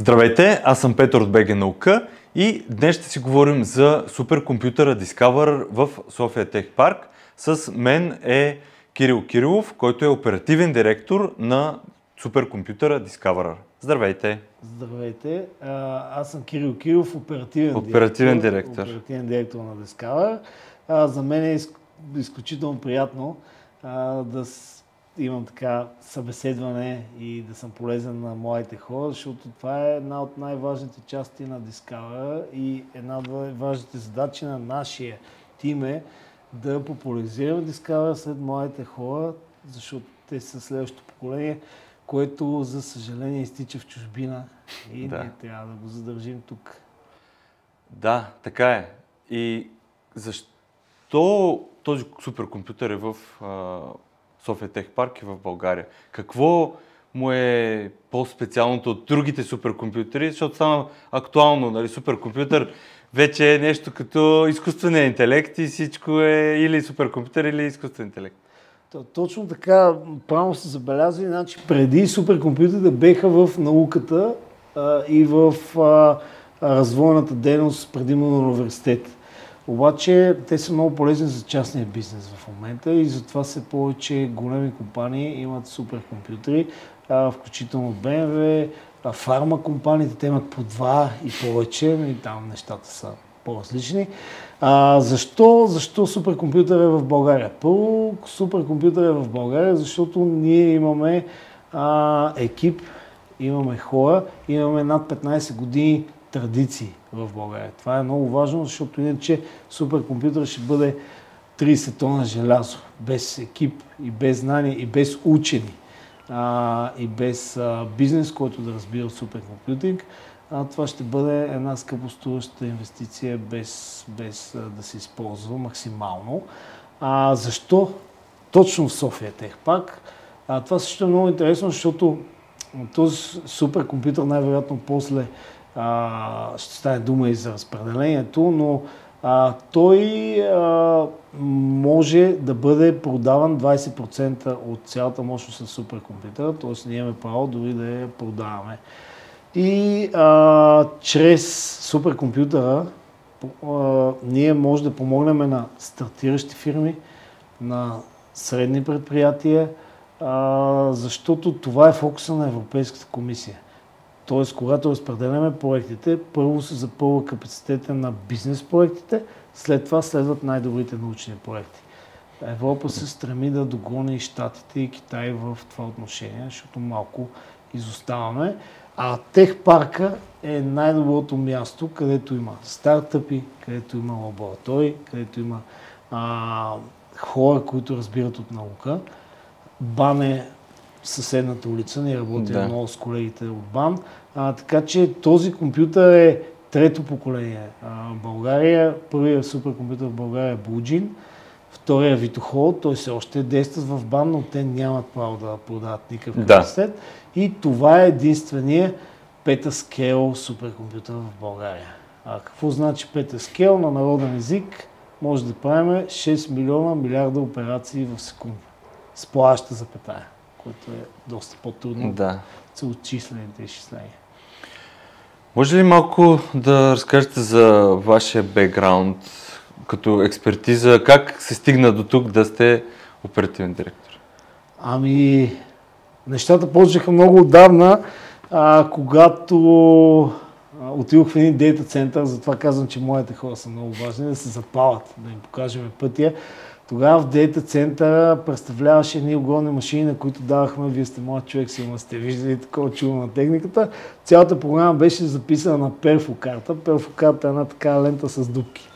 Здравейте, аз съм Петър от БГ Наука и днес ще си говорим за суперкомпютъра Discover в София Тех Парк. С мен е Кирил Кирилов, който е оперативен директор на суперкомпютъра Discover. Здравейте! Здравейте! Аз съм Кирил Кирилов, оперативен, оперативен директор, директор. Оперативен директор на Discover. За мен е изключително приятно да имам така събеседване и да съм полезен на моите хора, защото това е една от най-важните части на Discover и една от важните задачи на нашия тим е да популяризираме Discover след моите хора, защото те са следващото поколение, което за съжаление изтича в чужбина и да. ние трябва да го задържим тук. Да, така е. И защо този суперкомпютър е в София Тех Парк и в България. Какво му е по-специалното от другите суперкомпютъри, защото стана актуално, нали, суперкомпютър вече е нещо като изкуствения интелект и всичко е или суперкомпютър, или изкуствен интелект. Точно така, правилно се забелязва, значи преди суперкомпютрите беха в науката а, и в а, развойната дейност предимно на университет. Обаче те са много полезни за частния бизнес в момента и затова се повече големи компании имат суперкомпютри, включително BMW, фарма компаниите, те имат по два и повече, и там нещата са по-различни. А, защо, защо суперкомпютър е в България? Първо, суперкомпютър е в България, защото ние имаме а, екип, имаме хора, имаме над 15 години традиции в България. Това е много важно, защото иначе суперкомпютър ще бъде 30 тона желязо, без екип и без знания и без учени а, и без а, бизнес, който да разбира суперкомпютинг. А, това ще бъде една скъпоструваща инвестиция без, без а, да се използва максимално. А, защо точно в София Техпак? А, това също е много интересно, защото този суперкомпютър най-вероятно после ще стане дума и за разпределението, но а, той а, може да бъде продаван 20% от цялата мощност на суперкомпютъра, т.е. ние имаме право дори да я продаваме. И а, чрез суперкомпютъра а, ние може да помогнем на стартиращи фирми, на средни предприятия, а, защото това е фокуса на Европейската комисия. Тоест, когато разпределяме проектите, първо се запълва капацитета на бизнес проектите, след това следват най-добрите научни проекти. Европа се стреми да догони и Штатите и Китай в това отношение, защото малко изоставаме. А Техпарка е най-доброто място, където има стартъпи, където има лаборатории, където има а, хора, които разбират от наука. БАН е съседната улица, ние работим да. много с колегите от БАН. А, така че този компютър е трето поколение. А, България, първият суперкомпютър в България е Буджин, втория е Витохол, той се още действа в БАН, но те нямат право да продават никакъв капацитет. Да. И това е единствения петаскел суперкомпютър в България. А какво значи петаскел на народен език? Може да правим 6 милиона милиарда операции в секунда. С плаща запетая което е доста по-трудно да. от числените изчисления. Може ли малко да разкажете за вашия бекграунд като експертиза? Как се стигна до тук да сте оперативен директор? Ами, нещата почнаха много отдавна, а, когато отидох в един дейта център, затова казвам, че моите хора са много важни, да се запалят, да им покажем пътя. Тогава в дейта центъра представляваше едни огромни машини, на които давахме, вие сте моят човек, сигурно сте виждали такова чудо на техниката. Цялата програма беше записана на перфокарта. Перфокарта е една така лента с дубки.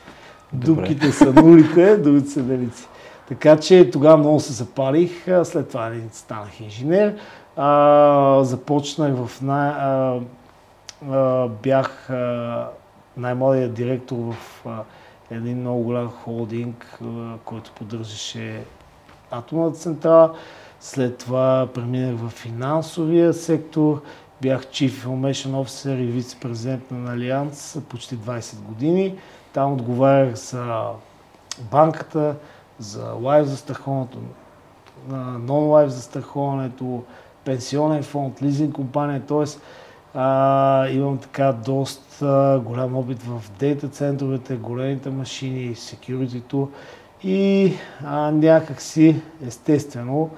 Добре. Дубките са нулите, другите са делици. Така че тогава много се запалих, след това станах инженер. А, започнах в най... А, а, бях най-младият директор в един много голям холдинг, който поддържаше атомната централа. След това преминах в финансовия сектор, бях Chief Information Officer и вице-президент на Алианс почти 20 години. Там отговарях за банката, за лайф застраховането, нон-лайф застраховането, пенсионен фонд, лизинг компания, т.е. А, имам така доста голям опит в дейта центровете, големите машини, security и а, някакси, естествено,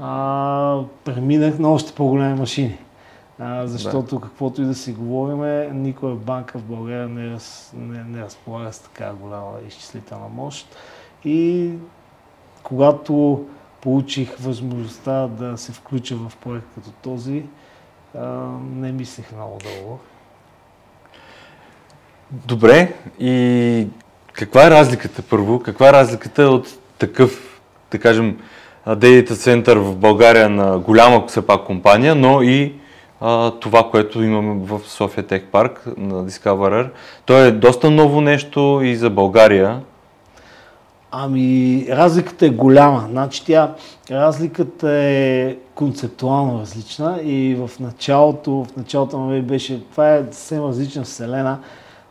а, преминах на още по-големи машини. А, защото да. каквото и да си говориме, никоя банка в България не, раз, не, не разполага с така голяма изчислителна мощ. И когато получих възможността да се включа в проект като този, не мислех много дълго. Добре, и каква е разликата първо? Каква е разликата от такъв, да кажем, дейта център в България на голяма все пак компания, но и а, това, което имаме в София Тех Парк на Discoverer. То е доста ново нещо и за България. Ами, разликата е голяма. Значи тя, разликата е концептуално различна и в началото, в началото на беше, това е съвсем различна вселена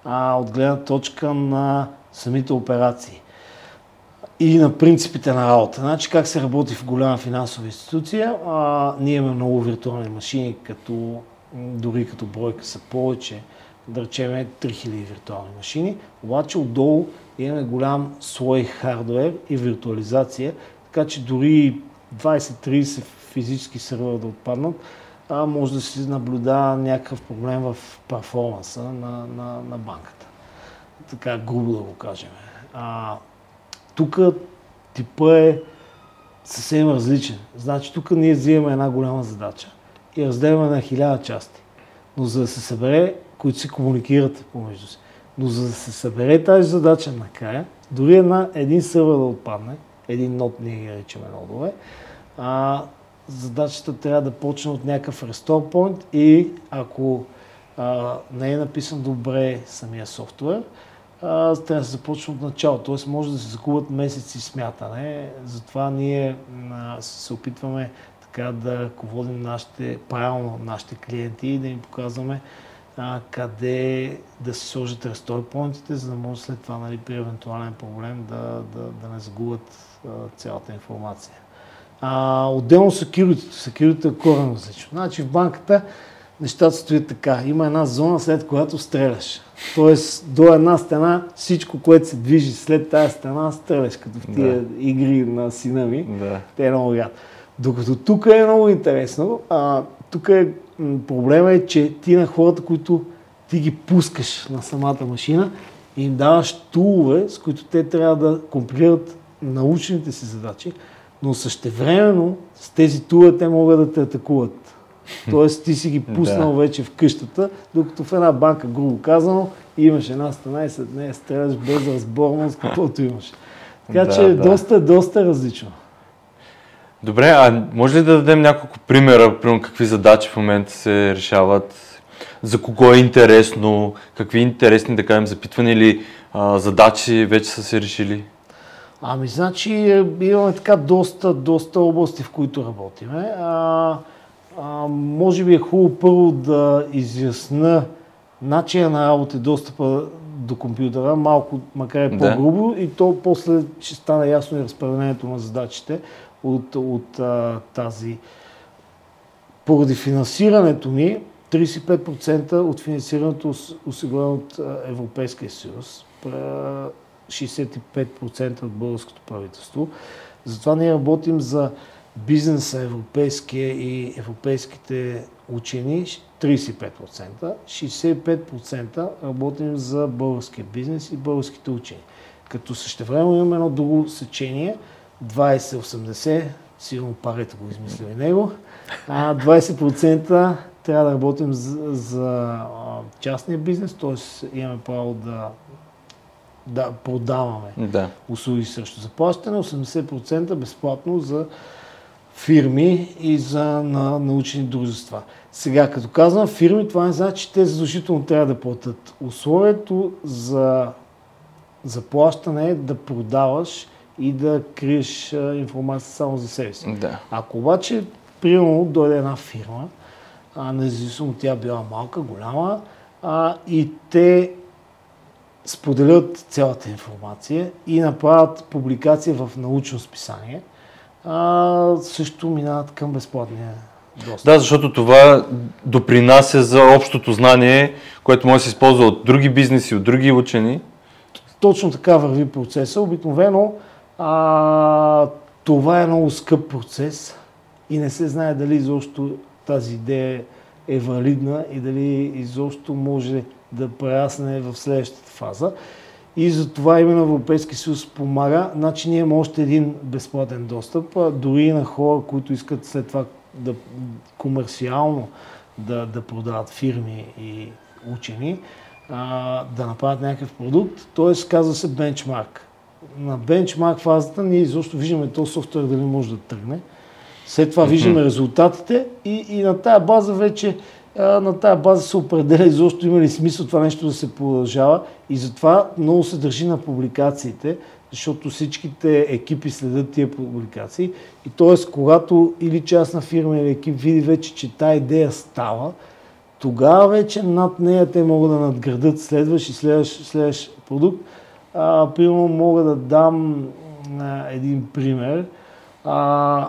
а, от гледна точка на самите операции и на принципите на работа. Значи как се работи в голяма финансова институция. А, ние имаме много виртуални машини, като, дори като бройка са повече, да речем 3000 виртуални машини, обаче отдолу имаме голям слой хардвер и виртуализация, така че дори 20-30 физически сервера да отпаднат, а може да се наблюдава някакъв проблем в перформанса на, на, на банката. Така грубо да го кажем. Тук типа е съвсем различен. Значи тук ние взимаме една голяма задача и разделяме на хиляда части. Но за да се събере, които се комуникират помежду си, но за да се събере тази задача накрая, дори една, един сървър да отпадне, един нот ние ги речеме нодове, а, задачата трябва да почне от някакъв restore point и ако а, не е написан добре самия софтуер, а, трябва да се започне от начало. Т.е. може да се загубят месеци смятане. Затова ние а, се опитваме така да ръководим нашите, правилно нашите клиенти и да им показваме а, къде да се сложат ресторпонтите, за да може след това нали, при евентуален проблем да, да, да не загубят а, цялата информация. А, отделно security. Security е коренно различно. Значи в банката нещата стоят така. Има една зона, след която стреляш. Тоест до една стена всичко, което се движи след тази стена, стреляш, като в тия да. игри на сина ми. Да. Те е много ряд. Докато тук е много интересно, а, тук е, проблема е, че ти на хората, които ти ги пускаш на самата машина, им даваш тулове, с които те трябва да компилират научните си задачи, но същевременно с тези тулове те могат да те атакуват. Тоест ти си ги пуснал да. вече в къщата, докато в една банка, грубо казано, имаш една стена и след нея стреляш без разборност, каквото имаш. Така да, че да. доста, доста различно. Добре, а може ли да дадем няколко примера, примерно какви задачи в момента се решават, за кого е интересно, какви интересни, да кажем, запитвания или а, задачи вече са се решили? Ами, значи, е, имаме така доста, доста области, в които работиме. А, а, може би е хубаво първо да изясна начина на работа и достъпа до компютъра, малко, макар и по-грубо, да. и то после ще стане ясно и разпределението на задачите от, от а, тази. Поради финансирането ни, 35% от финансирането осигурено от Европейския съюз, 65% от българското правителство. Затова ние работим за бизнеса европейския и европейските учени 35%, 65% работим за българския бизнес и българските учени. Като същевременно имаме едно друго сечение, 20-80, сигурно парето го измисли и него, а 20% трябва да работим за, за частния бизнес, т.е. имаме право да, да продаваме да. услуги срещу заплащане, 80% безплатно за фирми и за на, научни дружества. Сега, като казвам фирми, това не значи, че те задължително трябва да платят. Условието за заплащане е да продаваш и да криеш информация само за себе си. Да. Ако обаче, примерно, дойде една фирма, а, независимо тя била малка, голяма, а, и те споделят цялата информация и направят публикация в научно списание, а, също минават към безплатния Да, защото това допринася за общото знание, което може да се използва от други бизнеси, от други учени. Точно така върви процеса. Обикновено а, това е много скъп процес и не се знае дали изобщо тази идея е валидна и дали изобщо може да прерасне в следващата фаза. И за това именно Европейски съюз помага. Значи ние имаме още един безплатен достъп, дори на хора, които искат след това да комерциално да, да продават фирми и учени, а, да направят някакъв продукт. Т.е. казва се бенчмарк. На бенчмарк фазата ние изобщо виждаме този софтуер дали може да тръгне. След това виждаме резултатите и, и на тая база вече на тази база се определя изобщо има ли смисъл това нещо да се продължава и затова много се държи на публикациите, защото всичките екипи следят тия публикации и т.е. когато или частна фирма или екип види вече, че тази идея става, тогава вече над нея те могат да надградат следващ и следващ, следващ продукт. А, примерно мога да дам а, един пример. А,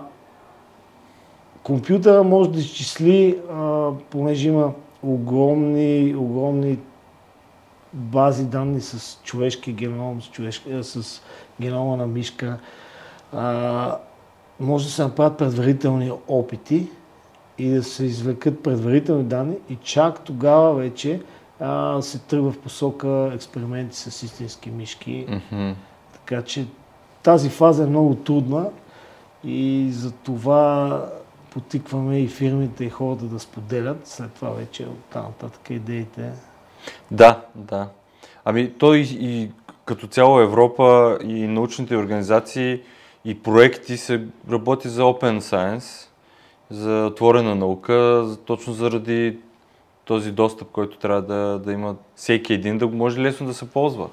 компютъра може да изчисли, а, понеже има огромни, огромни бази данни с човешки геном, с, човешки, с генома на мишка. А, може да се направят предварителни опити и да се извлекат предварителни данни и чак тогава вече а, се тръгва в посока експерименти с истински мишки. Mm-hmm. Така че тази фаза е много трудна и за това потикваме и фирмите и хората да споделят. След това вече от нататък идеите. Да, да. Ами той и, и като цяло Европа и научните организации и проекти се работи за Open Science, за отворена наука, точно заради този достъп, който трябва да, да има всеки един, да може лесно да се ползва.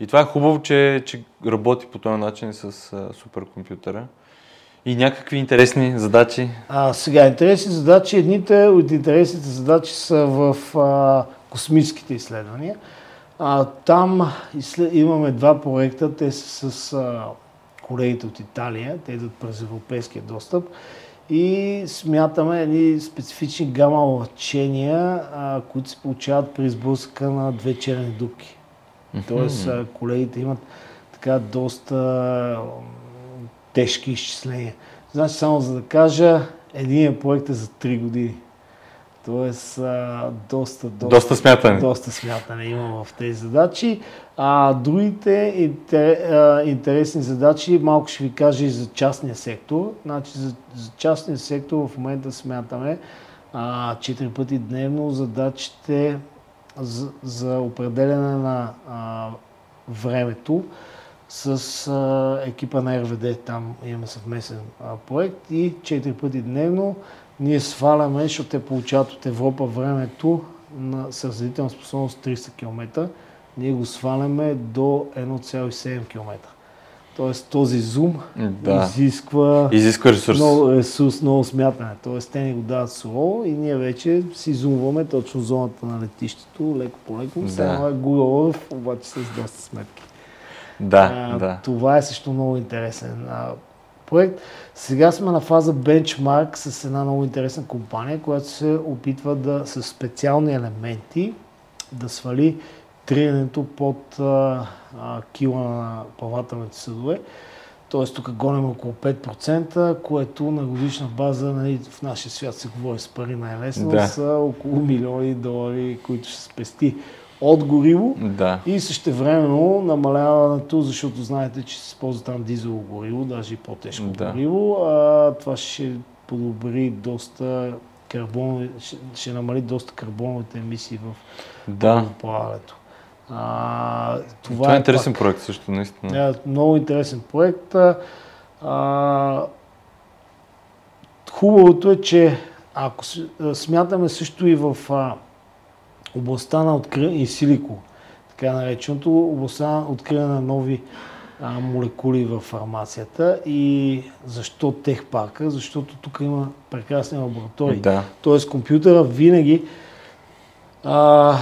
И това е хубаво, че, че работи по този начин с а, суперкомпютъра. И някакви интересни задачи? А, сега, интересни задачи. Едните от интересните задачи са в а, космическите изследвания. А, там изслед... имаме два проекта. Те са с а, колегите от Италия. Те идват през европейския достъп. И смятаме едни специфични гама лъчения, а, които се получават при сблъсъка на две черни. Mm-hmm. Тоест, а, колегите имат така доста тежки изчисления. Значи, само за да кажа, един проект е за 3 години. Тоест, а, доста, доста, доста смятане. Доста смятане има в тези задачи. А другите интер, а, интересни задачи, малко ще ви кажа и за частния сектор. Значи, за, за частния сектор в момента смятаме а, 4 пъти дневно задачите за, за определене на а, времето с а, екипа на РВД, там имаме съвместен а, проект и 4 пъти дневно ние сваляме, защото те получават от Европа времето на съразделителна способност 300 км, ние го сваляме до 1,7 км. Тоест този зум да. изисква, изисква ресурс. Много ресурс, много смятане. Тоест те ни го дават сурово и ние вече си зумваме точно зоната на летището, леко по леко. Да. Сега е обаче с доста сметки. Да, а, да. Това е също много интересен а, проект. Сега сме на фаза бенчмарк с една много интересна компания, която се опитва да с специални елементи да свали триенето под а, а, кила на плавателните съдове. Тоест тук гоним около 5%, което на годишна база нали, в нашия свят се говори с пари най-лесно, да. са около милиони долари, които ще спести от гориво да. и същевременно намаляването, защото знаете, че се използва там дизелово гориво, даже и по-тежко да. гориво. А, това ще подобри доста карбон, ще, ще намали доста карбоновите емисии в да. плаването. А, това, това е, е интересен пак, проект също, наистина. Е, много интересен проект. А, хубавото е, че ако смятаме също и в а, областта на откриване и силико, така нареченото, областта на откриване на нови а, молекули в фармацията и защо техпарка? Защото тук има прекрасни лаборатории. Да. Тоест компютъра винаги а,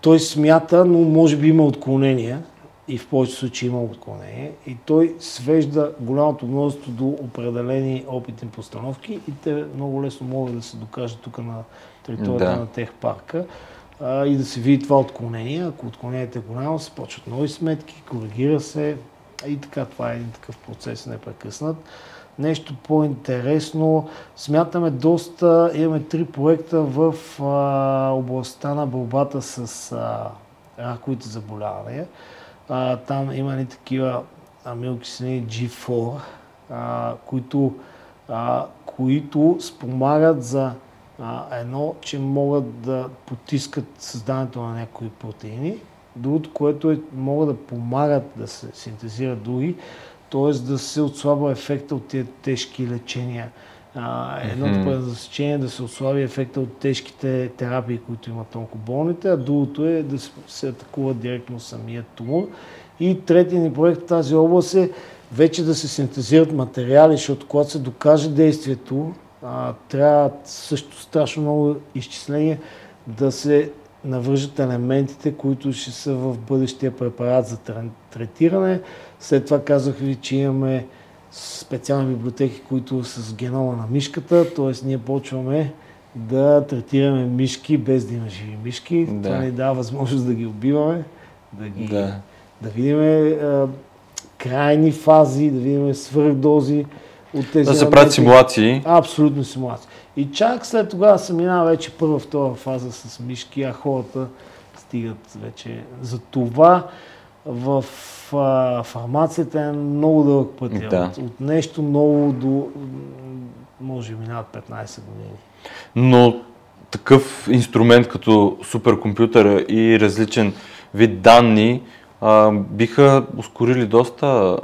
той смята, но може би има отклонения и в повечето случаи има отклонение. И той свежда голямото множество до определени опитни постановки и те много лесно могат да се докажат тук на територията Да. на техпарка а, и да се види това отклонение. Ако отклонението е голямо, се почват нови сметки, коригира се и така. Това е един такъв процес непрекъснат. Нещо по-интересно, смятаме доста, имаме три проекта в а, областта на борбата с а, раковите заболявания. А, там има ни такива амилокиселини G4, а, които, а, които спомагат за а, едно, че могат да потискат създаването на някои протеини. Другото, което е, могат да помагат да се синтезират други, т.е. да се отслабва ефекта от тези тежки лечения. А, едното Мгм. предназначение е да се отслаби ефекта от тежките терапии, които имат онкоболните, а другото е да се, атакува директно самия тумор. И третия ни проект в тази област е вече да се синтезират материали, защото когато се докаже действието, а, трябва също страшно много изчисления да се навържат елементите, които ще са в бъдещия препарат за тре- третиране. След това казах ви, че имаме специални библиотеки, които са с генома на мишката, т.е. ние почваме да третираме мишки без да има живи мишки. Да. Това ни дава възможност да ги убиваме, да ги Да. да видим крайни фази, да видим свръхдози от тези Да се правят симулации. Абсолютно симулация. И чак след тогава се минава вече първа, втора фаза с мишки, а хората стигат вече. За това в а, фармацията е много дълъг път. Да. От, от нещо ново до, може би над 15 години. Но такъв инструмент като суперкомпютъра и различен вид данни а, биха ускорили доста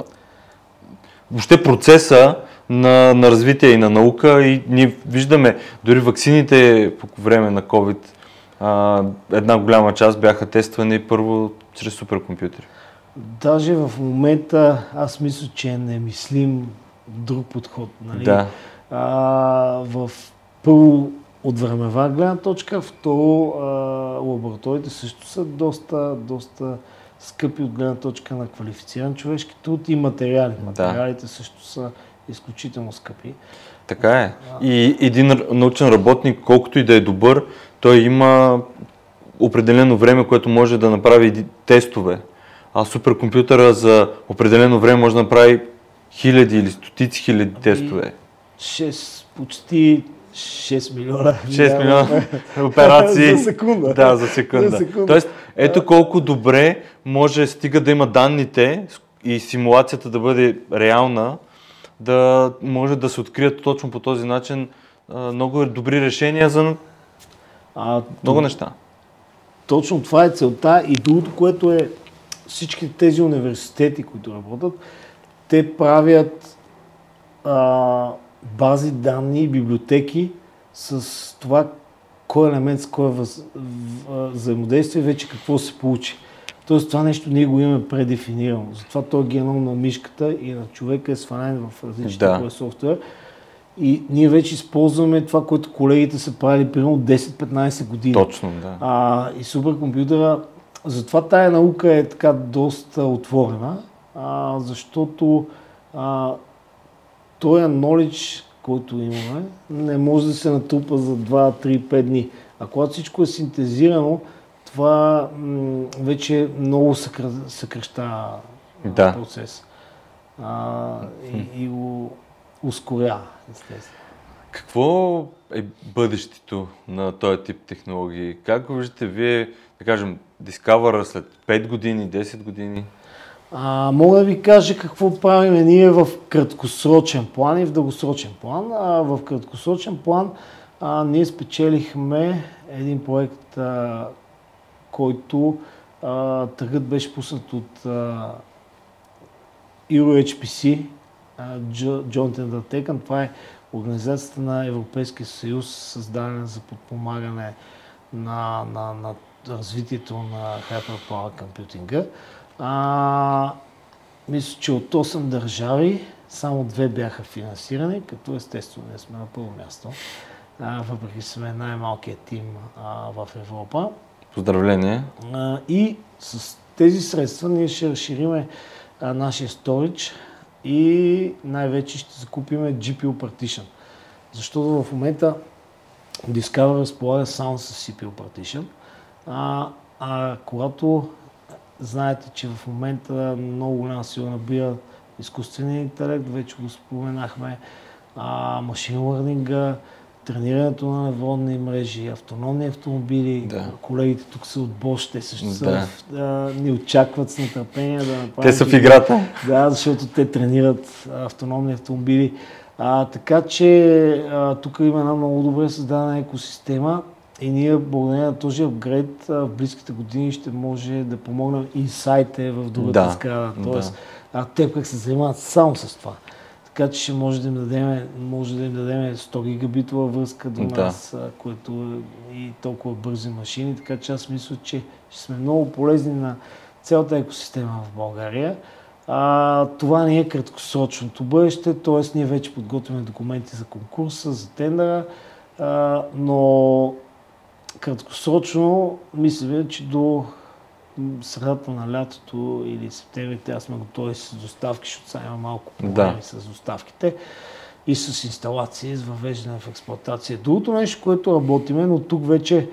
въобще процеса на, на развитие и на наука и ние виждаме дори ваксините по време на COVID а, една голяма част бяха тествани първо чрез суперкомпютъри. Даже в момента аз мисля, че е немислим друг подход. Нали? Да. а, в първо от времева гледна точка, второ а, лабораториите също са доста, доста скъпи от гледна точка на квалифициран човешки труд и материали. Материалите също са изключително скъпи. Така е. И един научен работник, колкото и да е добър, той има определено време, което може да направи тестове. А суперкомпютъра за определено време може да направи хиляди или стотици хиляди тестове. 6, почти 6 милиона. 6 милиона операции. За секунда. Да, за секунда. За секунда. Тоест, ето колко добре може, стига да има данните и симулацията да бъде реална, да може да се открият точно по този начин много добри решения за А, много неща. Точно това е целта и другото, което е всички тези университети, които работят, те правят а, бази данни и библиотеки с това кой елемент с кой въз, взаимодействие вече какво се получи. Тоест това нещо ние го имаме предефинирано. Затова този геном на мишката и на човека е свален в различни Да. софтуер. И ние вече използваме това, което колегите са правили примерно 10-15 години. Точно, да. А, и суперкомпютъра, затова тая наука е така доста отворена, а, защото а, този knowledge, който имаме, не може да се натрупа за 2, 3, 5 дни. А когато всичко е синтезирано, това м- вече много съкра... съкръща Да. процес. А, и, и го ускорява, естествено. Какво е бъдещето на този тип технологии? Как го виждате вие, да кажем, Discover след 5 години, 10 години? А, мога да ви кажа какво правим ние в краткосрочен план и в дългосрочен план. А, в краткосрочен план а, ние спечелихме един проект, а, който а, търгът беше пуснат от а, EuroHPC, Joint Undertaken. Това е организацията на Европейския съюз, създадена за подпомагане на, на, на развитието на Hyperpower компютинга. А, мисля, че от 8 държави само две бяха финансирани, като естествено ние сме на първо място, а, въпреки сме най-малкият тим а, в Европа. Поздравление. А, и с тези средства ние ще разшириме нашия storage и най-вече ще закупиме GPU Partition. Защото в момента Discover разполага само с CPU Partition, а, а когато знаете, че в момента много голяма сила набира изкуствения интелект, вече го споменахме, а, машин лърнинга, тренирането на невронни мрежи, автономни автомобили. Да. Колегите тук са от Bosch, те също Да. са, да, ни очакват с нетърпение да направят. Те са в играта. Да, защото те тренират автономни автомобили. А, така че а, тук има една много добре създадена екосистема и ние благодарение на този апгрейд в близките години ще може да помогнем и сайте в другата Да, сграда. да. Тоест, а те как се занимават само с това. Така че ще може да им дадем, може да им дадем 100 гигабитова връзка до Да. нас, което и толкова бързи машини. Така че аз мисля, че ще сме много полезни на цялата екосистема в България. А, това не е краткосрочното бъдеще, т.е. ние вече подготвяме документи за конкурса, за тендера, а, но краткосрочно мисля, че до средата на лятото или септември трябва сме готови с доставки, защото сега има малко проблеми Да. с доставките и с инсталации, с въвеждане в експлуатация. Другото нещо, което работиме, но тук вече,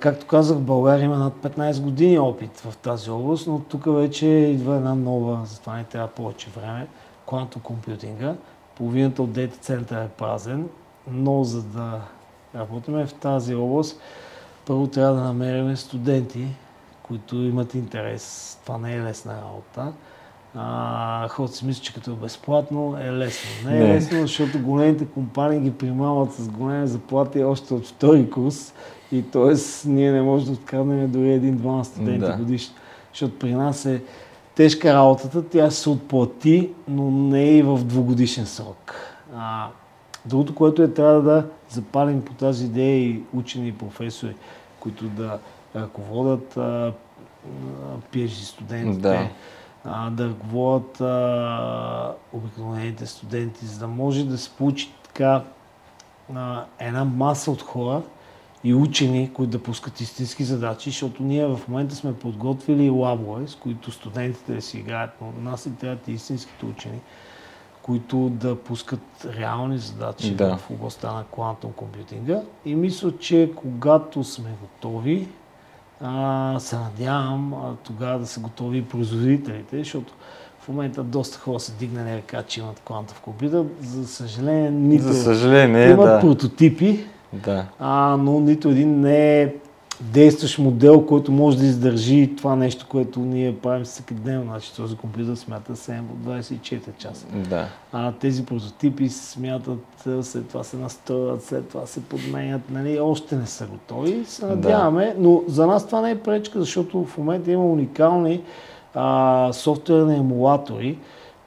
както казах, България има над 15 години опит в тази област, но тук вече идва една нова, затова не трябва повече време, квантум компютинга. Половината от дейта центъра е празен, но за да работиме в тази област, първо трябва да намерим студенти, които имат интерес. Това не е лесна работа. А, хората си мислят, че като е безплатно е лесно. Не е Не. лесно, защото големите компании ги примамат с големи заплати още от втори курс и т.е. ние не можем да откраднем дори един-двама студенти Да. годишно. Защото при нас е тежка работата, тя се отплати, но не и в двугодишен срок. А, другото, което е, трябва да запалим по тази идея и учени и професори, които да ръководят PhD студентите, Да. а, да ръководят а, обикновените студенти, за да може да се получи така а, една маса от хора и учени, които да пускат истински задачи, защото ние в момента сме подготвили лабове, с които студентите да си играят, но на нас ни трябват и истинските учени, които да пускат реални задачи Да. в областта на квантум компютинга. И мисля, че когато сме готови, а, се надявам а, тогава да са готови и производителите, защото в момента доста хора са дигнали ръка, че имат квантов компютър. За съжаление, нито За съжаление, имат да. прототипи, Да. а, но нито един не е действащ модел, който може да издържи това нещо, което ние правим всеки ден. Значи този компютър смята 7 по 24 часа. Да. А тези прототипи се смятат, след това се настроят, след това се подменят, нали, още не са готови. Се Да. надяваме, но за нас това не е пречка, защото в момента има уникални а, софтуерни емулатори,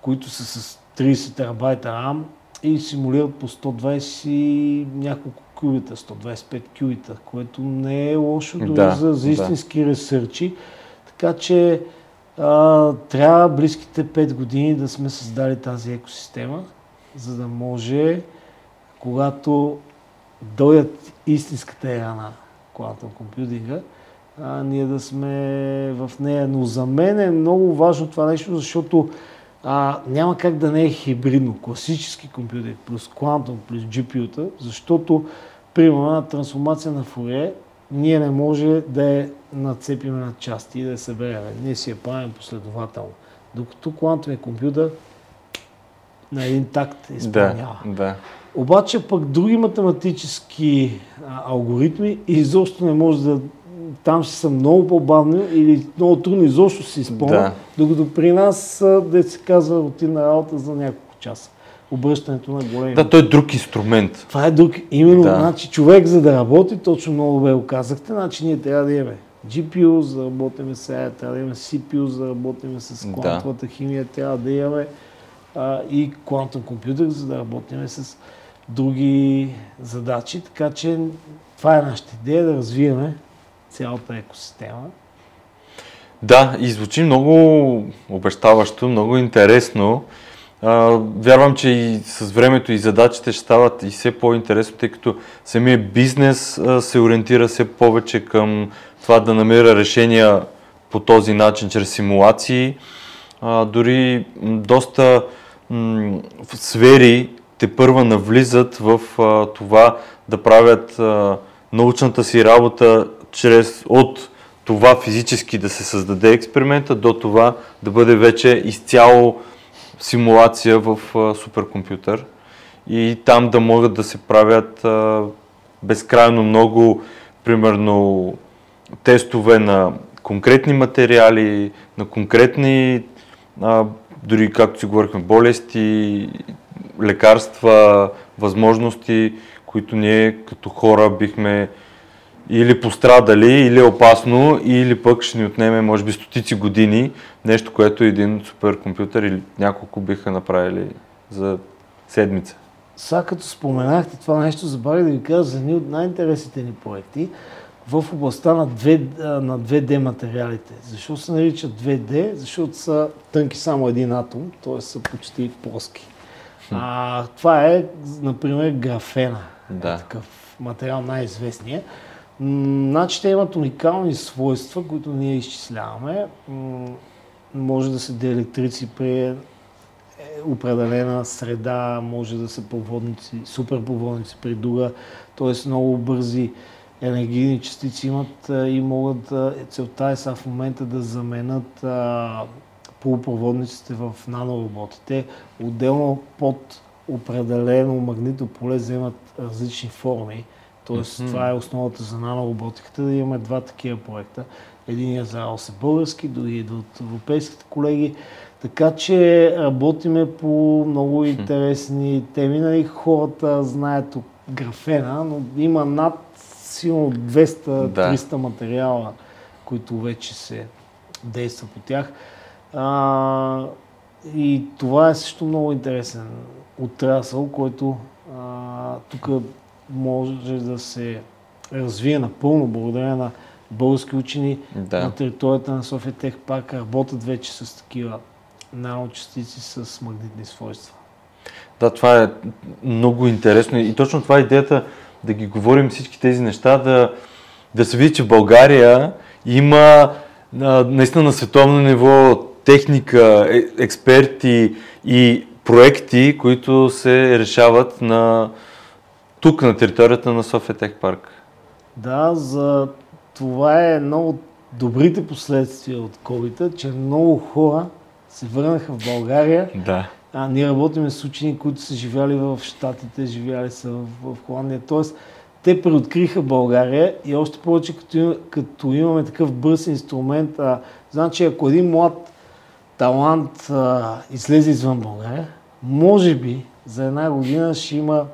които са с 30 терабайта RAM и симулират по 120 и няколко кюбита, 125 кюбита, което не е лошо дори Да, за, за да. истински ресърчи. Така че а, трябва близките 5 години да сме създали тази екосистема, за да може, когато дойдат истинската ера на квантум компютинга, а, ние да сме в нея. Но за мен е много важно това нещо, защото а, няма как да не е хибридно. Класически компютър плюс квантум плюс GPU-та, защото примерно на трансформация на Фурие ние не може да я нацепим на части и да я съберем. Ние си я правим последователно. Докато квантовия компютър на един такт Да. изпълнява. Да. Обаче пък други математически а, алгоритми изобщо не може да... Там ще са много по-бавни или много трудно изобщо се изпълнят, Да. докато при нас, да се казва, рутинна работа за няколко часа. Обръщането на големи. Да, той е друг инструмент. Това е друг. Именно, Да. значи, човек за да работи, точно много добре го казахте, значи ние трябва да имаме GPU, за да работим сега, трябва да имаме CPU, за да работим с Да. квантовата химия, трябва да имаме а, и квантум компютър, за да работим с други задачи. Така че това е нашата идея да развиваме цялата екосистема. Да, и звучи много обещаващо, много интересно. Вярвам, че и с времето и задачите ще стават и все по-интересно, тъй като самия бизнес се ориентира все повече към това да намира решения по този начин, чрез симулации. А, дори доста м- в сфери те първа навлизат в а, това да правят а, научната си работа чрез от това физически да се създаде експеримента до това да бъде вече изцяло симулация в а, суперкомпютър и там да могат да се правят а, безкрайно много, примерно, тестове на конкретни материали, на конкретни, а, дори както си говорихме, болести, лекарства, възможности, които ние като хора бихме или пострадали, или е опасно, или пък ще ни отнеме, може би, стотици години, нещо, което един суперкомпютър или няколко биха направили за седмица. Сега като споменахте това нещо, забравих да ви кажа за едни от най-интересните ни проекти в областта на, 2, на 2D материалите. Защо се наричат 2D? Защото са тънки само един атом, т.е. са почти плоски. А, това е, например, графена. Да. Е такъв материал най-известният. Значи те имат уникални свойства, които ние изчисляваме. Може да се деелектрици при е, определена среда, може да са проводници, суперпроводници при друга, т.е. много бързи енергийни частици имат и могат да, целта е сега в момента да заменят полупроводниците в нанороботите. Отделно под определено магнитно поле вземат различни форми. Тоест, mm-hmm. това е основата за нанороботиката, да имаме два такива проекта. Един е за ОСЕ български, други идва от европейските колеги. Така че работиме по много интересни теми. Нали, хората знаят от графена, но има над силно 200-300 да. материала, които вече се действа по тях. А, и това е също много интересен отрасъл, който тук може да се развие напълно благодарение на български учени да. на територията на София Тех Парк работят вече с такива наночастици с магнитни свойства. Да, това е много интересно и точно това е идеята да ги говорим всички тези неща, да, да се види, че в България има наистина на световно ниво техника, е, експерти и проекти, които се решават на, тук на територията на София Тех Парк. Да, за това е едно от добрите последствия от COVID, че много хора се върнаха в България. Да. А, ние работим с учени, които са живяли в Штатите, живяли са в, в Холандия. Тоест, те преоткриха България и още повече като, като имаме такъв бърз инструмент. А, значи, ако един млад талант а, излезе извън България, може би за една година ще има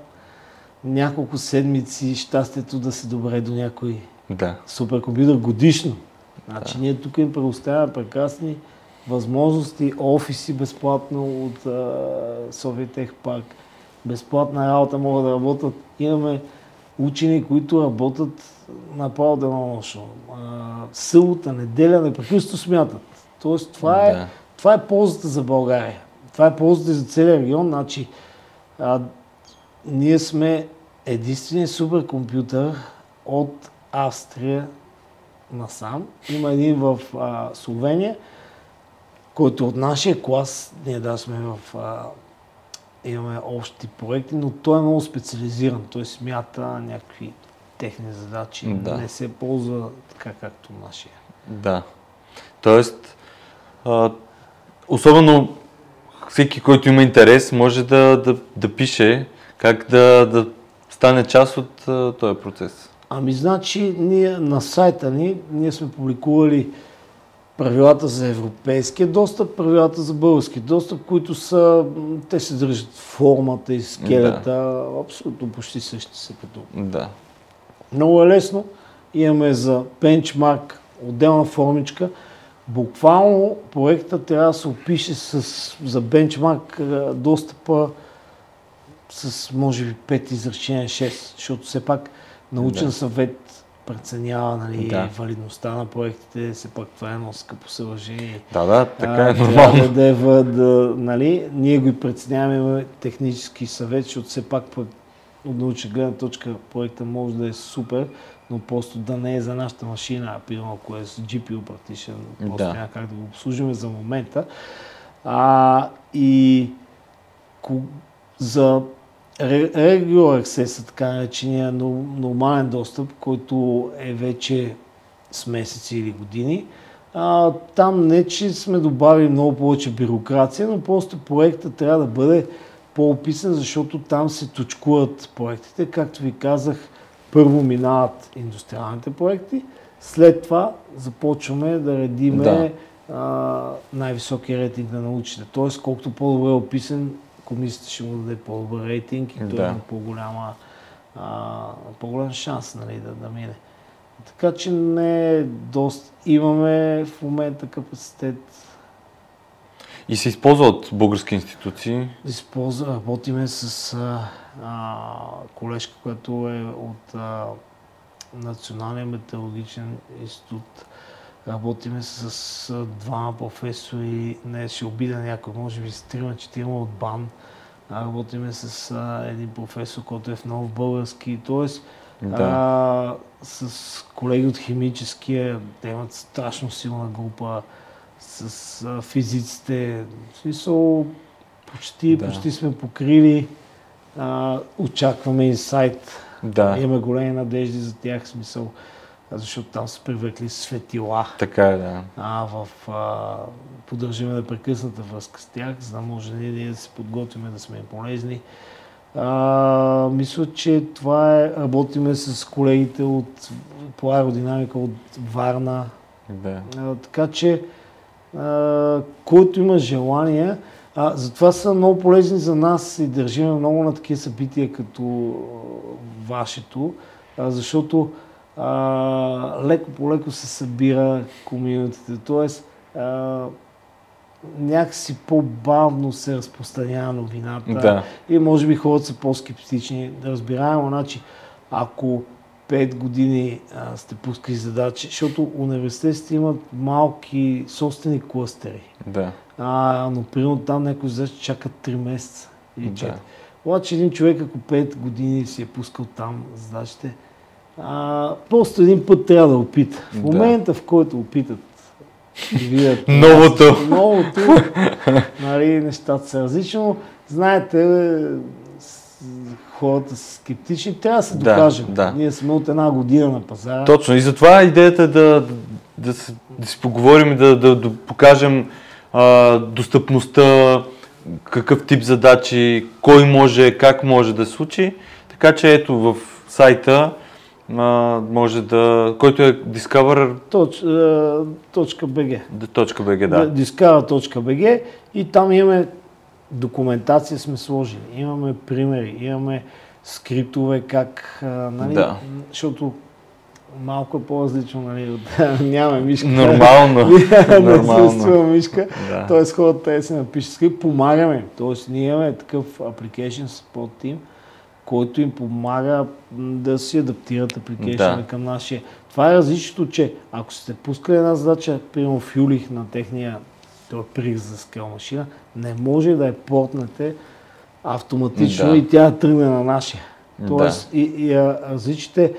няколко седмици щастието да се добре до някой да. суперкомпютър годишно. Значи да. ние тук им предоставяме прекрасни възможности, офиси безплатно от София Тех Парк. Безплатна работа могат да работят. Имаме учени, които работят направо денонощно. Сълта, неделя, непрекъснато смятат. Тоест това е, да. това е ползата за България. Това е ползата за целия регион. Значи, а, ние сме единственият суперкомпютър от Австрия насам. Има един в а, Словения, който от нашия клас, ние да сме в... А, имаме общи проекти, но той е много специализиран. Той смята някакви техни задачи. Да. Не се ползва така както нашия. Да. Тоест, а, особено всеки, който има интерес, може да, да, да пише как да, да стане част от а, този процес. Ами значи ние на сайта ни ние сме публикували правилата за европейския достъп, правилата за български достъп, които са, те се държат формата и скелета, да. абсолютно почти същи са като. Да. Много е лесно. Имаме за бенчмарк отделна формичка. Буквално проекта трябва да се опише с, за бенчмарк достъпа с може би 5 изречения, 6, защото все пак научен да. съвет преценява нали, Да. валидността на проектите, все пак това е едно скъпо съоръжение. Да, да, така е нормално. Да, в- да, нали, ние го и преценяваме, технически съвет, защото все пак от научна гледна точка проекта може да е супер, но просто да не е за нашата машина, а примерно ако е с GPU partition, просто Да. няма как да го обслужим за момента. А, и за Regular Access, така наречения нор- нормален достъп, който е вече с месеци или години, а, там не, че сме добавили много повече бюрокрация, но просто проектът трябва да бъде по-описан, защото там се точкуват проектите. Както ви казах, първо минават индустриалните проекти, след това започваме да редиме Да. най-високия рейтинг на научите. Тоест, колкото по-добре е описан, комисията ще му даде по-добър рейтинг и той Да. има по-голяма, а, по-голям шанс нали, да, да мине. Така че не е доста. Имаме в момента капацитет. И се използва от български институции. Използва, работиме с а, а, колежка, която е от а, Националния метеорологичен институт. Работиме с двама професори, не ще обида някой, може би с трима, четирима от БАН. Работиме с а, един професор, който е в нов български. Тоест, Да. а, с колеги от химическия, те имат страшно силна група, с а, физиците. В смисъл, почти, Да. почти сме покрили. А, очакваме инсайт. Да, Имаме големи надежди за тях, в смисъл, защото там са привлекли светила. така е, да. А, в, а, поддържаме непрекъсната връзка с тях, за да може ние, да се подготвим да сме им полезни. А, мисля, че това е, работиме с колегите от, по аеродинамика от Варна, да. а, така че а, който има желание, а, затова са много полезни за нас и държиме много на такива събития като вашето, а, защото а, леко по леко се събира комьюнитите, т.е. някакси по-бавно се разпространява новината Да. и може би хората са по-скептични. Да разбираемо, значи, ако 5 години а, сте пускали задачи, защото университетите имат малки собствени клъстери. Да. А, но примерно там някои задачи чакат 3 месеца или Да. 4. Обаче един човек, ако 5 години си е пускал там задачите, а, просто един път трябва да опита. В Да. момента, в който опитат видят Новото. новото, нали, нещата са различно. Знаете, хората са скептични, трябва да се Да, докажем. да. Ние сме от една година на пазара. Точно. И затова идеята е да, да, да, се- да си поговорим и да, да, да покажем а, достъпността, какъв тип задачи, кой може, как може да случи. Така че ето в сайта а, може да, който е Discover Точ, а, точка .bg. .bg, да. Discover.bg и там имаме документация сме сложили. Имаме примери, имаме скриптове как, а, нали, Да. защото малко е по-различно, нали, от нямаме мишка. Нормално. не Нормално. съществува мишка. Да. Тоест хората те си напишат скрипт, помагаме. Тоест ние имаме такъв application support team, който им помага да си адаптират апликейшена Да. към нашия. Това е различното, че ако сте пускали една задача, примерно в Юлих на техния той е прих за скел машина, не може да я портнете автоматично Да. и тя да тръгне на нашия. Да. Тоест, и, и а, различните,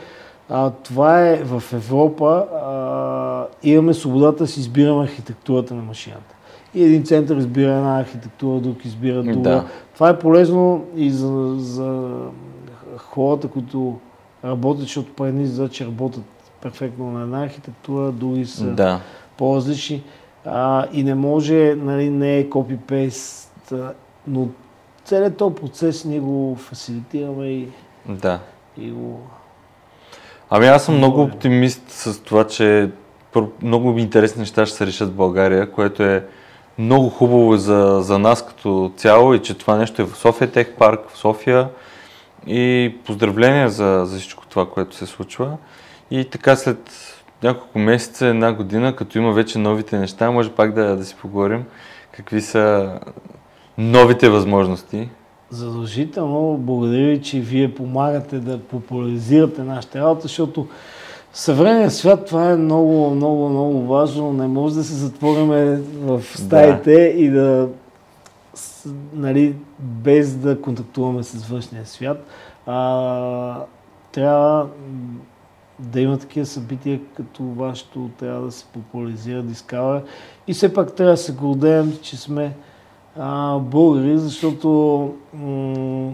а, това е в Европа, а, имаме свободата да си избираме архитектурата на машината. И един център избира една архитектура, друг избира друга. Да. Това е полезно и за, за хората, които работят, защото по едни задачи работят перфектно на една архитектура, други са Да. по-различни. А, и не може, нали, не е копипейст, но целият този процес ние го фасилитираме и, Да. и го... Ами аз съм много оптимист с това, че много интересни неща ще се решат в България, което е много хубаво за, за нас като цяло и че това нещо е в София Тех парк, в София. И поздравления за, за всичко това, което се случва. И така след няколко месеца, една година, като има вече новите неща, може пак да, да си поговорим какви са новите възможности. Задължително благодаря ви, че вие помагате да популяризирате нашата работа, защото В съвременния свят това е много, много, много важно. Не може да се затвориме в стаите да. и да, нали, без да контактуваме с външния свят. А, трябва да има такива събития, като вашето трябва да се популяризира Discover. И все пак трябва да се гордеем, че сме а, българи, защото м-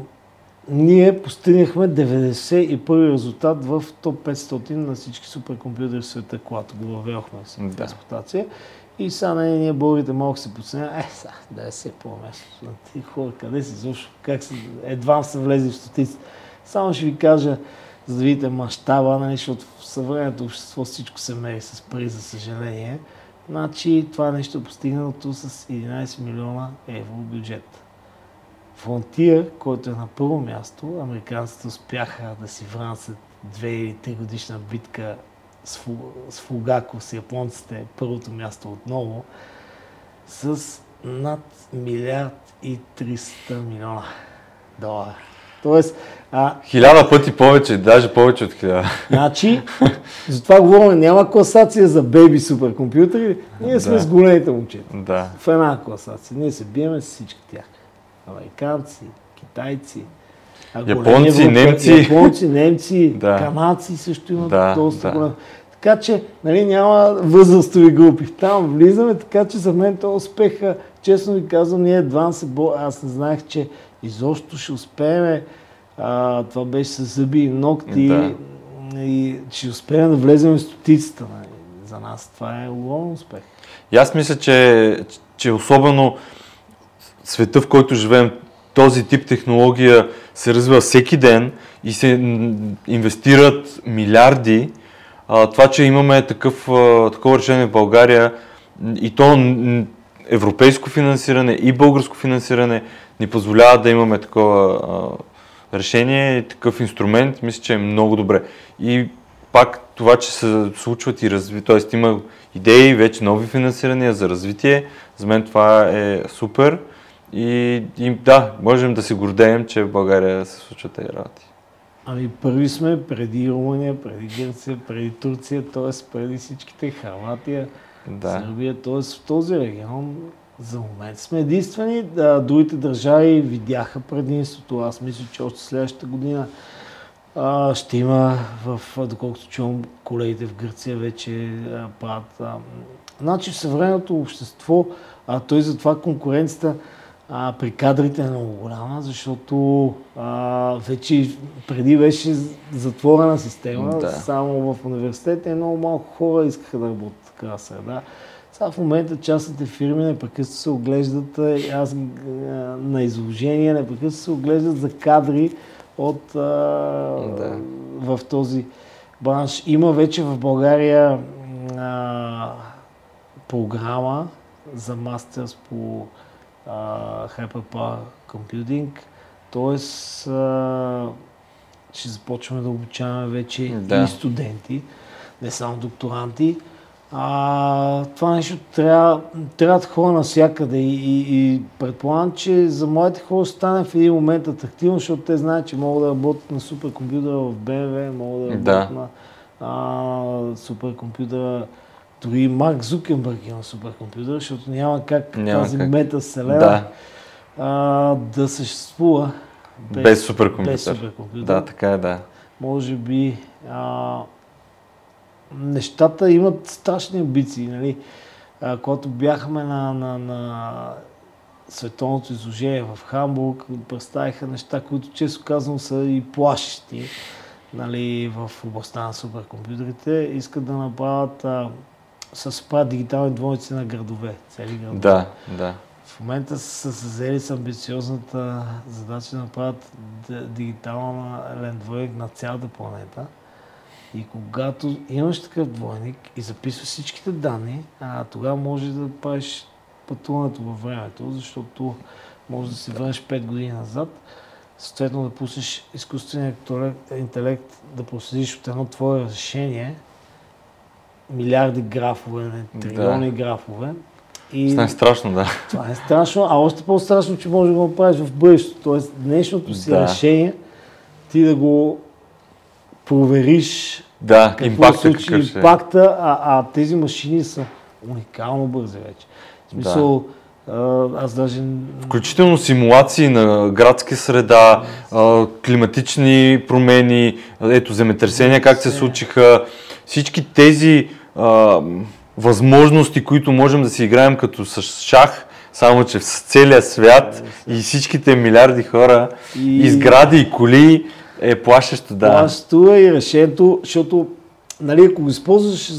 ние постигнахме 91 резултат в топ 500 на всички суперкомпютъри в света, когато го въвелхме с да. експлуатация. И сега на ние българите малко се подценя, е, сега, да се по-место. Ти хора, къде си, защо, как си, едва са влезли в стотици. Само ще ви кажа, за да видите мащаба, нали, защото в съвременното общество всичко се мери с пари, за съжаление. Значи това нещо е постигнато с 11 милиона евро бюджет. Фронтир, който е на първо място, американците успяха да си вранцат две или три годишна битка с Фугако, с японците, първото място отново, с над милиард и 300 милиона долара. Тоест, а... Хиляда пъти повече, даже повече от хиляда. Значи, затова говорим, няма класация за бейби суперкомпютъри, ние сме да. с големите момчета. Да. В една класация. Ние се биеме с всички тях. Американци, китайци, японци, европе... немци. Японци, немци, да. канадци също имат да, доста да. голям. Така че нали, няма възрастови групи. Там влизаме, така че за мен това успеха, честно ви казвам, ние едва се бо... Аз не знаех, че изобщо ще успеем. А, това беше с зъби и ногти. Да. И ще успеем да влезем в стотицата. Нали. За нас това е огромен успех. И аз мисля, че, че особено света, в който живеем, този тип технология се развива всеки ден и се инвестират милиарди. А, това, че имаме такъв, такова решение в България и то европейско финансиране и българско финансиране ни позволява да имаме такова а, решение и такъв инструмент, мисля, че е много добре. И пак това, че се случват и разви, т.е. има идеи, вече нови финансирания за развитие, за мен това е супер. И, и да, можем да се гордеем, че в България се случват тези работи. Ами първи сме преди Румъния, преди Гърция, преди Турция, т.е. преди всичките Харватия, да. Сърбия, т.е. в този регион за момент сме единствени. Да, другите държави видяха предимството. Аз мисля, че още следващата година а, ще има, в, доколкото чувам, колегите в Гърция вече а, правят. А, значи в съвременното общество, а той затова конкуренцията а, при кадрите е много голяма, защото а, вече преди беше затворена система, да. само в университета много малко хора искаха да работят в такава среда. Сега в момента частните фирми непрекъснато се оглеждат, аз на изложение непрекъснато се оглеждат за кадри от, а, да. в този бранш. Има вече в България а, програма за мастерс по Hyperpower Computing, т.е. ще започваме да обучаваме вече да. и студенти, не само докторанти. А, това нещо трябва, трябват хора навсякъде и, и, и предполагам, че за моите хора стане в един момент атрактивно, защото те знаят, че могат да работят на суперкомпютъра в BMW, могат да работят да. на а, суперкомпютъра дори Марк Зукенбърг има суперкомпютър, защото няма как няма тази как. метавселена да. А, да съществува без, без суперкомпютър. Без суперкомпютър. Да, така е, да. Може би а, нещата имат страшни амбиции. Нали? А, когато бяхме на, на, на световното изложение в Хамбург, представиха неща, които често казвам са и плашещи нали, в областта на суперкомпютрите. Искат да направят а, с правят дигитални двойници на градове, цели градове. Да, да. В момента са взели с амбициозната задача да направят дигитална двойник на цялата планета. И когато имаш такъв двойник и записваш всичките данни, а, тогава можеш да правиш пътуването във времето, защото може да се върнеш 5 години назад, съответно да пуснеш изкуствения интелект да проследиш от едно твое решение, милиарди графове, не, трилиони да. графове. И... Това е страшно, да. Това е страшно, а още по-страшно, че може да го направиш в бъдещето. Тоест, днешното си да. решение, ти да го провериш Да, какво импакта случи, какъв е. импакта, а, а тези машини са уникално бързи вече. В смисъл, а, аз даже... Включително симулации на градска среда, а, климатични промени, ето земетресения как се случиха, всички тези а, възможности, които можем да си играем като с шах, само че в целия свят и всичките милиарди хора, И- и сгради и коли е плашещо, да. Плащува и решението, защото, нали, ако го използваш,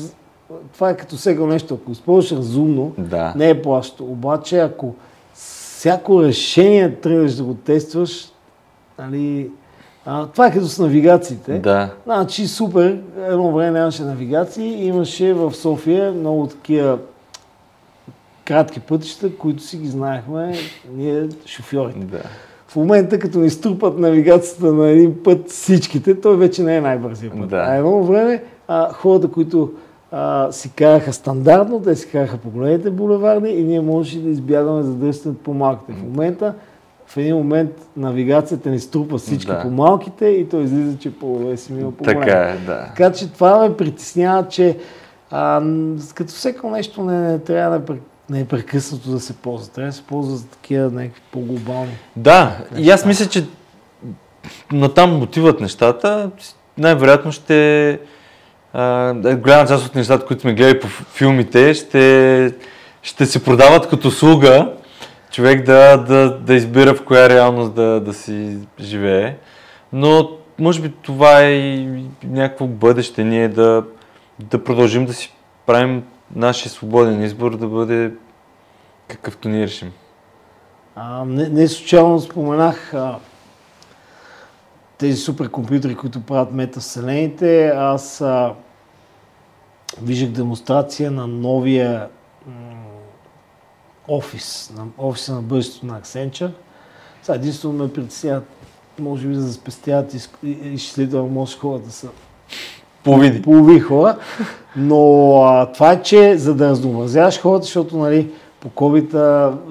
това е като всяко нещо, ако го използваш разумно, Да. не е плащо. Обаче, ако всяко решение тръгнеш да го тестваш, нали, а, това е като с навигациите. Да. Значи супер, едно време нямаше навигации, имаше в София много такива кратки пътища, които си ги знаехме ние шофьорите. да. В момента, като ни струпат навигацията на един път всичките, той вече не е най-бързия път. Да. А едно време а, хората, които а, си караха стандартно, те си караха по големите булеварди и ние можеше да избягаме за да по малките. В момента, в един момент навигацията ни струпа всички Да. по малките и той излиза, че по си мил по Така е, да. Така че това ме притеснява, че а, като всяко нещо не, не трябва да е пре- непрекъснато да се ползва. Трябва да се ползва за такива някакви по-глобални. Да, и аз мисля, че натам отиват нещата. Най-вероятно ще... А, е, голяма част от нещата, които сме гледали по филмите, ще, ще се продават като услуга. Човек да, да, да избира в коя реалност да, да си живее. Но може би това е и някакво бъдеще ние да, да продължим да си правим нашия свободен избор да бъде какъвто ние решим. А, не, не случайно споменах а, тези суперкомпютри, които правят метавселените. Аз а, виждах демонстрация на новия м, офис, на офиса на бъдещето на Accenture. Сега единствено ме притесняват, може би за да спестяват изк- и- изчислително, може хората са Повиди. полови хора. Но а, това е, че за да разнообразяваш хората, защото нали, по covid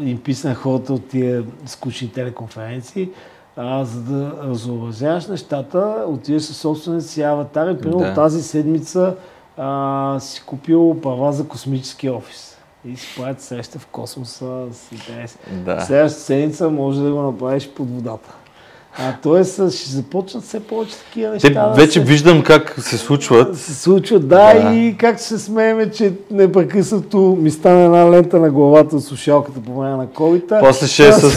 им писна хората от тия скучни телеконференции, а, за да разнообразяваш нещата, отиваш със собствените си аватари. Примерно Да. тази седмица а, си купил права за космически офис. И си правят среща в космоса с интерес. Да. Следващата седмица може да го направиш под водата. А т.е. ще започнат все повече такива неща. Те да вече се- виждам как се случват. се случва, да, Да. и как се смееме, че непрекъснато ми стане една лента на главата от слушалката по време на covid После ще е с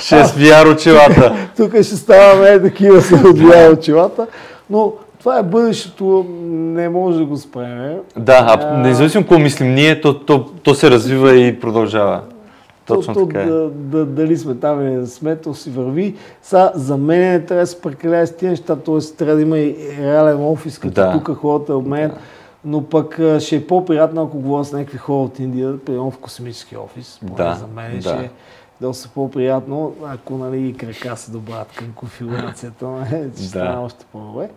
6 VR очилата. Тук ще ставаме такива се отвия очилата, но това е бъдещето, не може да го спреме. Да, а независимо какво мислим ние, то, то, то се развива и продължава. Точно То- така е. Да, да, дали сме там или не сме, то си върви. Са, за мен не трябва да се прекалява с тия неща, т.е. трябва да има и реален офис, като Да. тук хората обменят. Но пък ще е по-приятно, ако говоря с някакви хора от Индия, примерно в космически офис. Поне Да, За мен да. ще е доста по-приятно, ако нали, и крака се добавят към конфигурацията, нали, ще Да. стане още по-добре.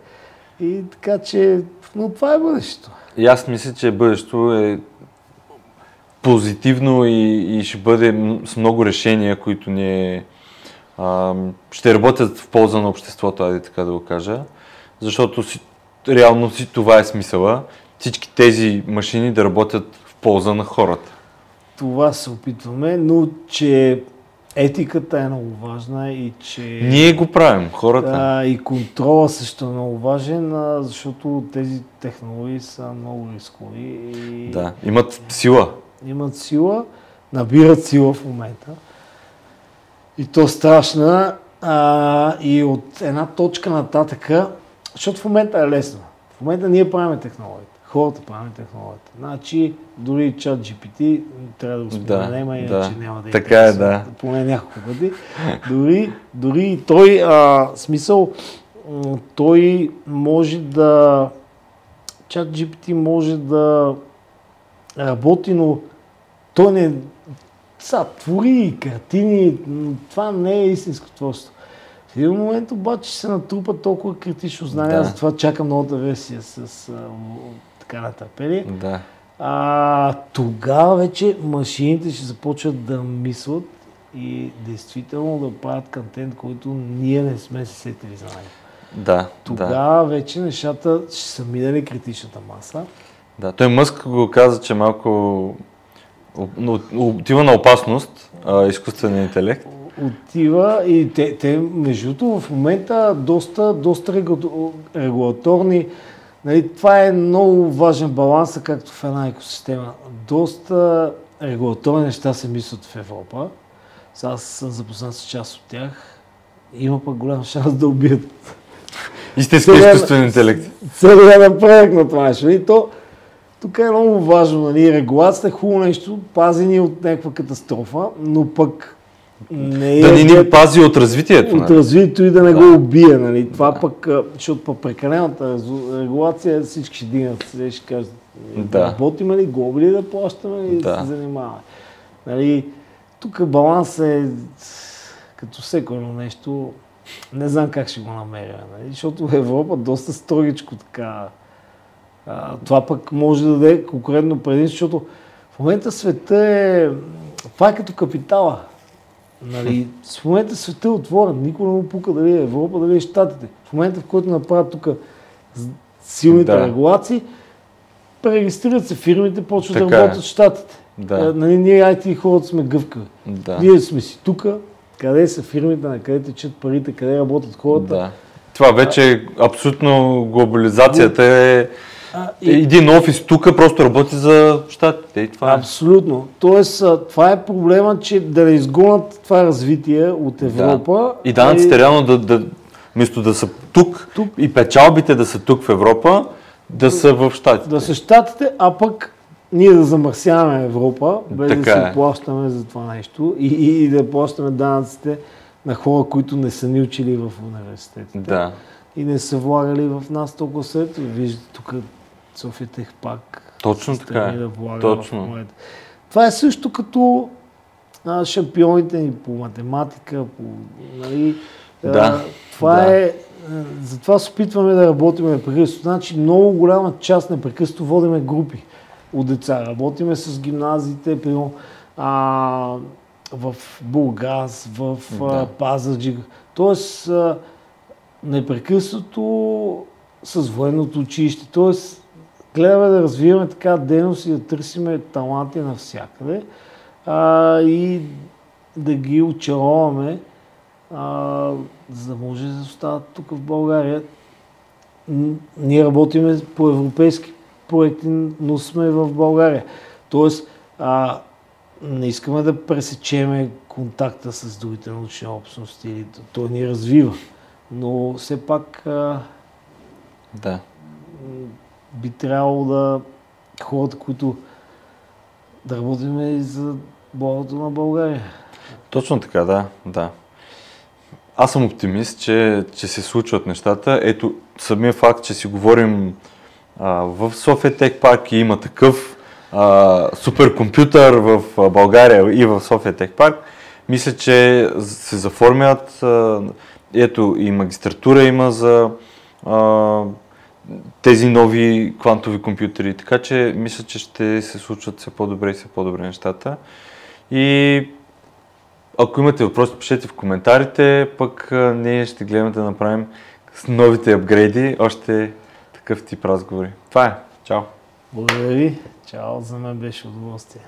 И така че, но това е бъдещето. И аз мисля, че бъдещето е позитивно и, и ще бъде с много решения, които ние а, ще работят в полза на обществото, айде така да го кажа. Защото си, реално си това е смисъла. Всички тези машини да работят в полза на хората. Това се опитваме, но че етиката е много важна и че... Ние го правим, хората. А, и контрола също е много важен, защото тези технологии са много рискови и Да, имат сила. имат сила, набират сила в момента. И то страшна. А, и от една точка нататъка, защото в момента е лесно. В момента ние правим технологията. Хората правим технологията. Значи, дори чат GPT, трябва да го споменем, Да, иначе да. няма да е Така е, да. Поне няколко пъти. Дори, дори и той, а, смисъл, той може да... Чат GPT може да работи, но той не... Са, твори картини, това не е истинско творство. В един момент обаче се натрупа толкова критично знание, Да. затова чакам новата версия с а, така натърпение. Да. А, тогава вече машините ще започват да мислят и действително да правят контент, който ние не сме се сетили за него. Да, тогава да. вече нещата ще са минали критичната маса. Да, той Мъск го каза, че малко отива на опасност а, изкуствения интелект. Отива и те, те между в момента доста, доста регулаторни. Нали, това е много важен баланс, както в една екосистема. Доста регулаторни неща се мислят в Европа. Сега аз съм запознат с част от тях. Има пък голям шанс да убият. Истински изкуствен интелект. Целият напредък на това нещо. И то, тук е много важно, нали, регулацията е хубаво нещо, пази ни от някаква катастрофа, но пък не е... Да ни ни пази от развитието. От нали? развитието и да не да. го убие, нали. Това да. пък, защото по прекалената регулация всички ще дигнат, ще кажат, да. работим ли, гоби ли да плащаме и да. се занимаваме. Нали, тук баланс е като всеко едно нещо, не знам как ще го намеря, нали? защото Европа доста строгичко така. А, това пък може да даде конкурентно предимство, защото в момента света е... Това е като капитала. Нали, в момента света е отворен, никой не му пука дали е Европа, дали е Штатите. В момента, в който направят тук силните да. регулации, пререгистрират се фирмите, почват да работят в Штатите. Да. Е, нали, ние IT хората сме гъвкави. Да. Ние сме си тук, къде са фирмите, на къде течат парите, къде работят хората. Да. Това вече а, абсолютно глобализацията е а, и... един офис тук просто работи за щатите. И това е. Абсолютно. Тоест, това е проблема, че да не изгонят това развитие от Европа. Да. И данъците е... реално да, да, вместо да са тук, тук и печалбите да са тук в Европа, да са в щатите. Да са щатите, а пък ние да замърсяваме Европа, без така да си е. плащаме за това нещо и, и, и да плащаме данъците на хора, които не са ни учили в университетите. Да. И не са влагали в нас толкова след. Виждате тук София Тех пак. Точно така е. Да Точно. В Това е също като а, шампионите ни по математика, по, нали, да, а, това да. е затова се опитваме да работим непрекъснато. Значи много голяма част непрекъснато водиме групи от деца. Работиме с гимназиите, примерно, а, в Бургас, в да. Пазарджик. Тоест, а, непрекъснато с военното училище. Тоест, гледаме да развиваме така дейност и да търсиме таланти навсякъде а, и да ги очароваме, а, за да може да остават тук в България. Ние работиме по европейски проекти, но сме в България. Тоест, а, не искаме да пресечеме контакта с другите научни общности. Той ни развива. Но все пак а, да. Би трябвало да хората, които да работим и за благото на България. Точно така, да, да. Аз съм оптимист, че, че се случват нещата. Ето, самия факт, че си говорим в София Тек Парк има такъв а, суперкомпютър в България и в София Тек Парк. Мисля, че се заформят. А, ето и магистратура има за а, тези нови квантови компютъри. Така че мисля, че ще се случват все по-добре и все по-добре нещата. И ако имате въпроси, пишете в коментарите, пък ние ще гледаме да направим с новите апгрейди още такъв тип разговори. Това е. Чао! Благодаря ви. Чао, за мен беше удоволствие.